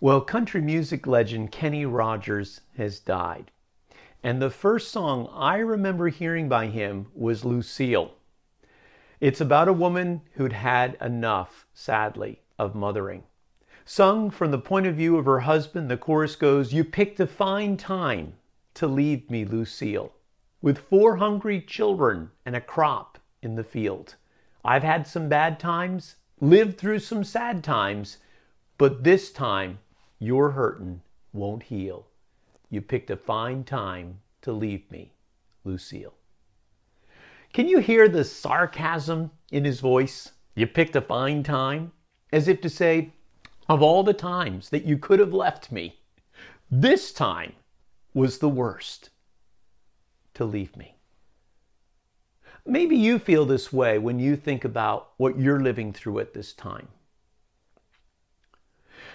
Well, country music legend Kenny Rogers has died. And the first song I remember hearing by him was Lucille. It's about a woman who'd had enough, sadly, of mothering. Sung from the point of view of her husband, the chorus goes, You picked a fine time to leave me, Lucille, with four hungry children and a crop in the field. I've had some bad times, lived through some sad times, but this time your hurtin' won't heal. You picked a fine time to leave me, Lucille. Can you hear the sarcasm in his voice? You picked a fine time? As if to say, of all the times that you could have left me, this time was the worst to leave me. Maybe you feel this way when you think about what you're living through at this time.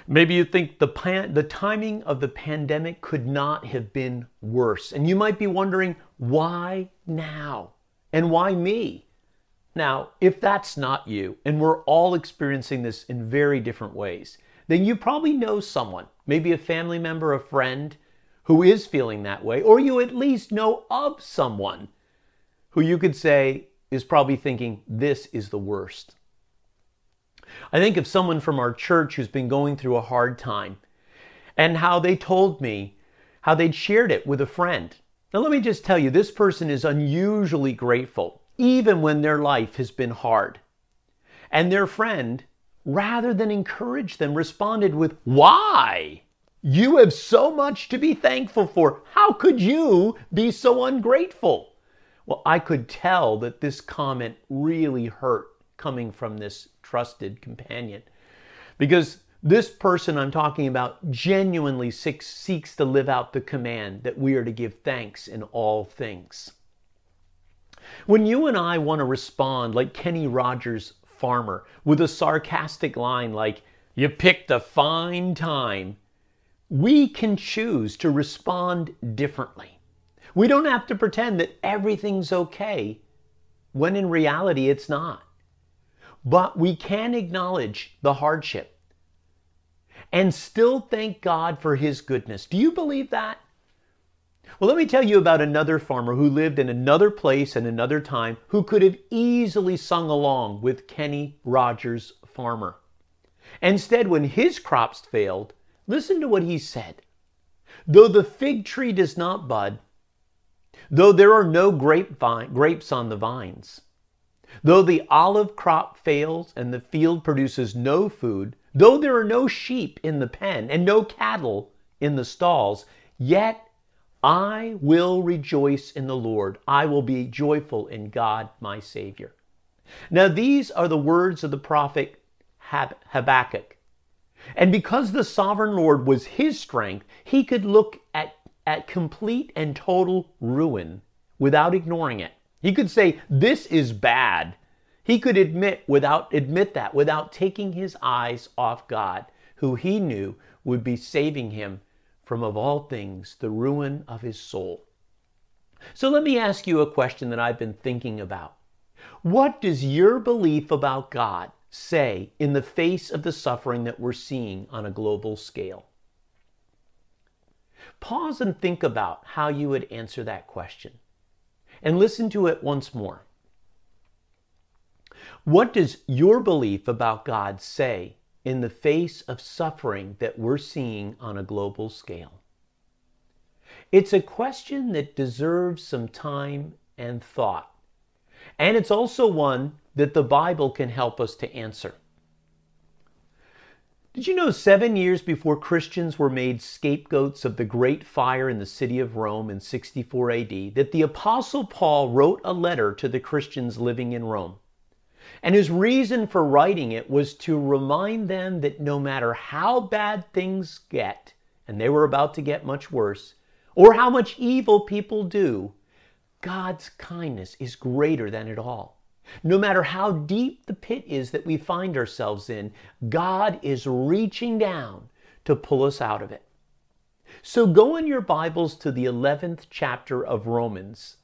Maybe you think the, pan- the timing of the pandemic could not have been worse. And you might be wondering, why now? And why me? Now, if that's not you, and we're all experiencing this in very different ways, then you probably know someone, maybe a family member, a friend, who is feeling that way, or you at least know of someone who you could say is probably thinking, this is the worst. I think of someone from our church who's been going through a hard time and how they told me how they'd shared it with a friend. Now, let me just tell you, this person is unusually grateful, even when their life has been hard. And their friend, rather than encourage them, responded with, Why? You have so much to be thankful for. How could you be so ungrateful? Well, I could tell that this comment really hurt coming from this trusted companion. Because this person I'm talking about genuinely seeks, to live out the command that we are to give thanks in all things. When you and I want to respond like Kenny Rogers, farmer, with a sarcastic line like, You picked a fine time, we can choose to respond differently. We don't have to pretend that everything's okay when in reality it's not. But we can acknowledge the hardship and still thank God for His goodness. Do you believe that? Well, let me tell you about another farmer who lived in another place and another time who could have easily sung along with Kenny Rogers, farmer. Instead, when his crops failed, listen to what he said. Though the fig tree does not bud, though there are no grapes on the vines, Though the olive crop fails and the field produces no food, though there are no sheep in the pen and no cattle in the stalls, yet I will rejoice in the Lord. I will be joyful in God my Savior. Now, these are the words of the prophet Habakkuk. And because the sovereign Lord was his strength, he could look at, at complete and total ruin without ignoring it. He could say, This is bad. He could admit without admit that without taking his eyes off God, who he knew would be saving him from of all things the ruin of his soul. So let me ask you a question that I've been thinking about. What does your belief about God say in the face of the suffering that we're seeing on a global scale? Pause and think about how you would answer that question and listen to it once more. What does your belief about God say in the face of suffering that we're seeing on a global scale? It's a question that deserves some time and thought. And it's also one that the Bible can help us to answer. Did you know seven years before Christians were made scapegoats of the great fire in the city of Rome in 64 AD, that the Apostle Paul wrote a letter to the Christians living in Rome? And his reason for writing it was to remind them that no matter how bad things get, and they were about to get much worse, or how much evil people do, God's kindness is greater than it all. No matter how deep the pit is that we find ourselves in, God is reaching down to pull us out of it. So go in your Bibles to the 11th chapter of Romans,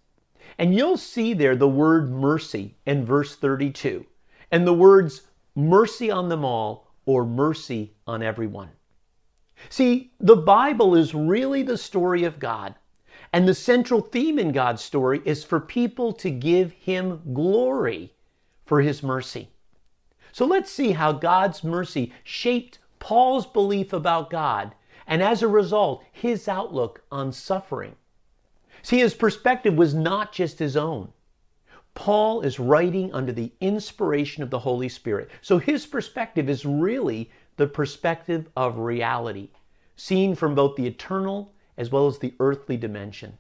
and you'll see there the word mercy in verse 32, and the words mercy on them all or mercy on everyone. See, the Bible is really the story of God. And the central theme in God's story is for people to give Him glory for His mercy. So let's see how God's mercy shaped Paul's belief about God and as a result, his outlook on suffering. See, his perspective was not just his own. Paul is writing under the inspiration of the Holy Spirit. So his perspective is really the perspective of reality, seen from both the eternal as well as the earthly dimension.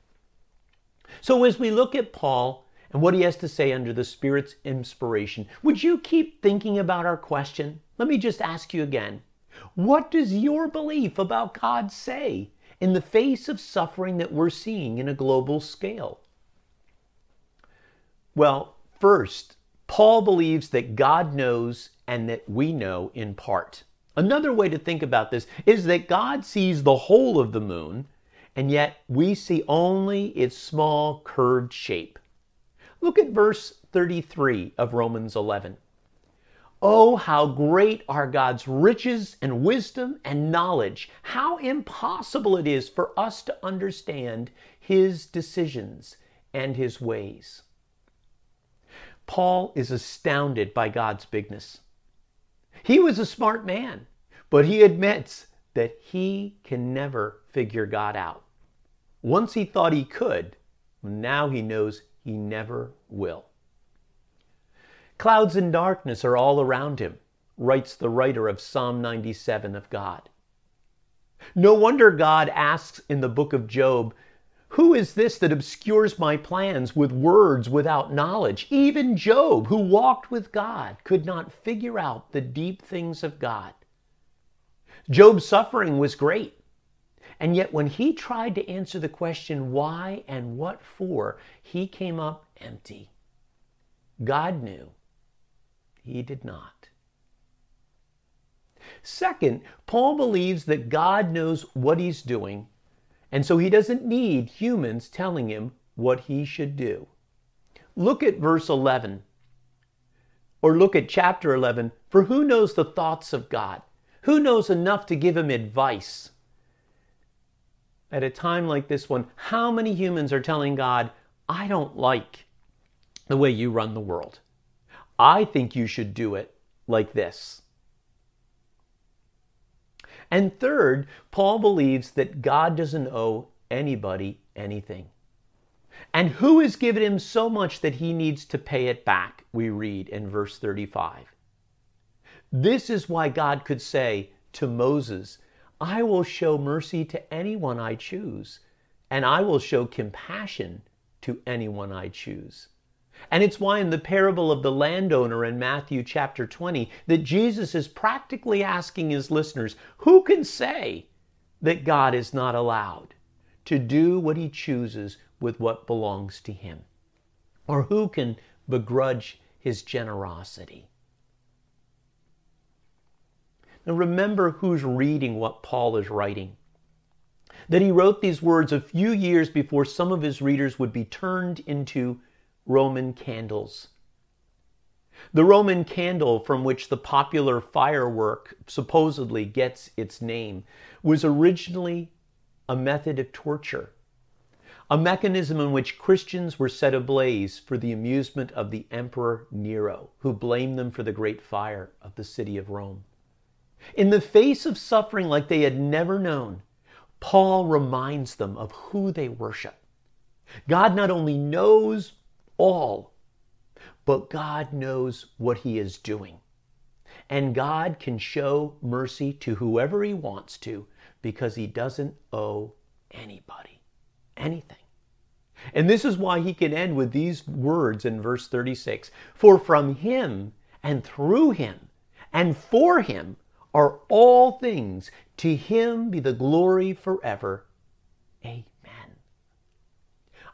So as we look at Paul and what he has to say under the Spirit's inspiration, would you keep thinking about our question? Let me just ask you again. What does your belief about God say in the face of suffering that we're seeing in a global scale? Well, first, Paul believes that God knows and that we know in part. Another way to think about this is that God sees the whole of the moon, and yet we see only its small curved shape. Look at verse 33 of Romans 11. Oh, how great are God's riches and wisdom and knowledge. How impossible it is for us to understand His decisions and His ways. Paul is astounded by God's bigness. He was a smart man, but he admits that he can never figure God out. Once he thought he could, now he knows he never will. Clouds and darkness are all around him, writes the writer of Psalm 97 of God. No wonder God asks in the book of Job, Who is this that obscures my plans with words without knowledge? Even Job, who walked with God, could not figure out the deep things of God. Job's suffering was great. And yet, when he tried to answer the question why and what for, he came up empty. God knew he did not. Second, Paul believes that God knows what he's doing, and so he doesn't need humans telling him what he should do. Look at verse 11, or look at chapter 11. For who knows the thoughts of God? Who knows enough to give him advice? At a time like this one, how many humans are telling God, I don't like the way you run the world? I think you should do it like this. And third, Paul believes that God doesn't owe anybody anything. And who has given him so much that he needs to pay it back? We read in verse 35. This is why God could say to Moses, I will show mercy to anyone I choose, and I will show compassion to anyone I choose. And it's why in the parable of the landowner in Matthew chapter 20 that Jesus is practically asking his listeners, who can say that God is not allowed to do what he chooses with what belongs to him? Or who can begrudge his generosity? Now remember who's reading what Paul is writing. That he wrote these words a few years before some of his readers would be turned into Roman candles. The Roman candle from which the popular firework supposedly gets its name was originally a method of torture, a mechanism in which Christians were set ablaze for the amusement of the Emperor Nero, who blamed them for the great fire of the city of Rome. In the face of suffering like they had never known, Paul reminds them of who they worship. God not only knows all. But God knows what He is doing. And God can show mercy to whoever He wants to because He doesn't owe anybody anything. And this is why He can end with these words in verse 36 For from Him and through Him and for Him are all things. To Him be the glory forever. Amen.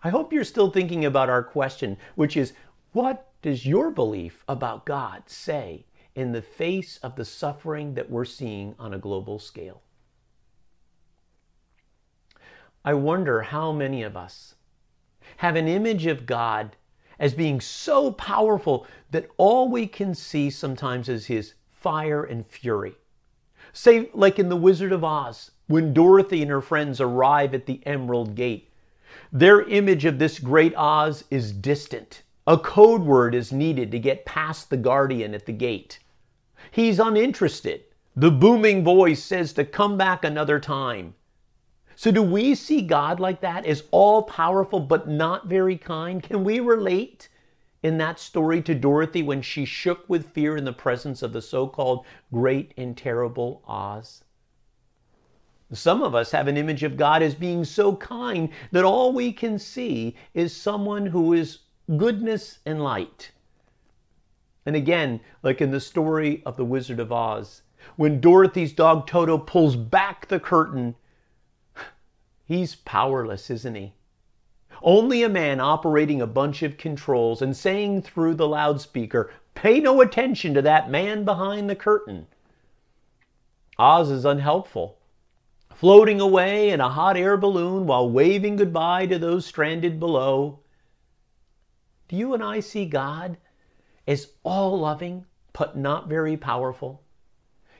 I hope you're still thinking about our question, which is what does your belief about God say in the face of the suffering that we're seeing on a global scale? I wonder how many of us have an image of God as being so powerful that all we can see sometimes is his fire and fury. Say, like in The Wizard of Oz, when Dorothy and her friends arrive at the Emerald Gate. Their image of this great Oz is distant. A code word is needed to get past the guardian at the gate. He's uninterested. The booming voice says to come back another time. So, do we see God like that as all powerful but not very kind? Can we relate in that story to Dorothy when she shook with fear in the presence of the so called great and terrible Oz? Some of us have an image of God as being so kind that all we can see is someone who is goodness and light. And again, like in the story of The Wizard of Oz, when Dorothy's dog Toto pulls back the curtain, he's powerless, isn't he? Only a man operating a bunch of controls and saying through the loudspeaker, Pay no attention to that man behind the curtain. Oz is unhelpful, floating away in a hot air balloon while waving goodbye to those stranded below. Do you and I see God as all loving but not very powerful?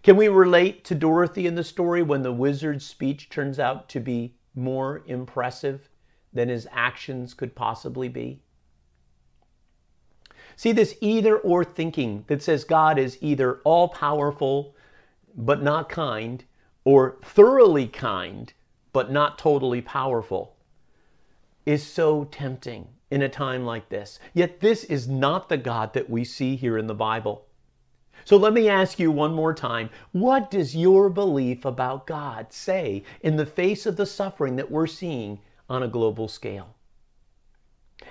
Can we relate to Dorothy in the story when the wizard's speech turns out to be more impressive than his actions could possibly be? See this either or thinking that says God is either all powerful but not kind, or thoroughly kind but not totally powerful, is so tempting in a time like this. Yet this is not the God that we see here in the Bible. So let me ask you one more time what does your belief about God say in the face of the suffering that we're seeing on a global scale?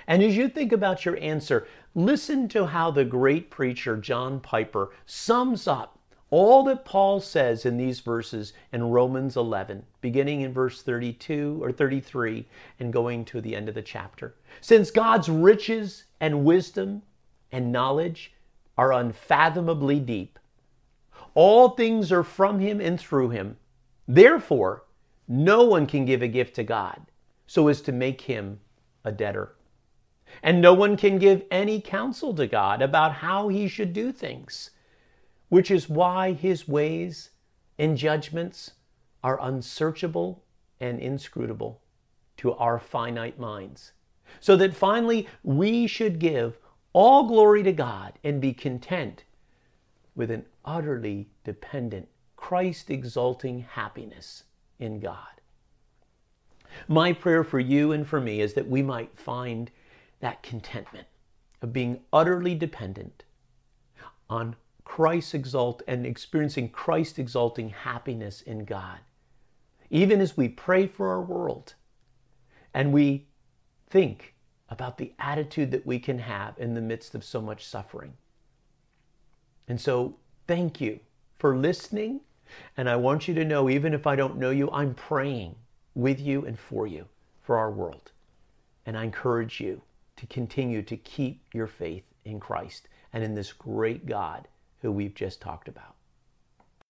And as you think about your answer, listen to how the great preacher John Piper sums up all that Paul says in these verses in Romans 11, beginning in verse 32 or 33 and going to the end of the chapter. Since God's riches and wisdom and knowledge are unfathomably deep, all things are from him and through him. Therefore, no one can give a gift to God so as to make him a debtor. And no one can give any counsel to God about how he should do things which is why his ways and judgments are unsearchable and inscrutable to our finite minds. So that finally we should give all glory to God and be content with an utterly dependent, Christ exalting happiness in God. My prayer for you and for me is that we might find that contentment of being utterly dependent on Christ exalt and experiencing Christ exalting happiness in God. Even as we pray for our world and we think about the attitude that we can have in the midst of so much suffering. And so, thank you for listening. And I want you to know, even if I don't know you, I'm praying with you and for you for our world. And I encourage you to continue to keep your faith in Christ and in this great God who we've just talked about.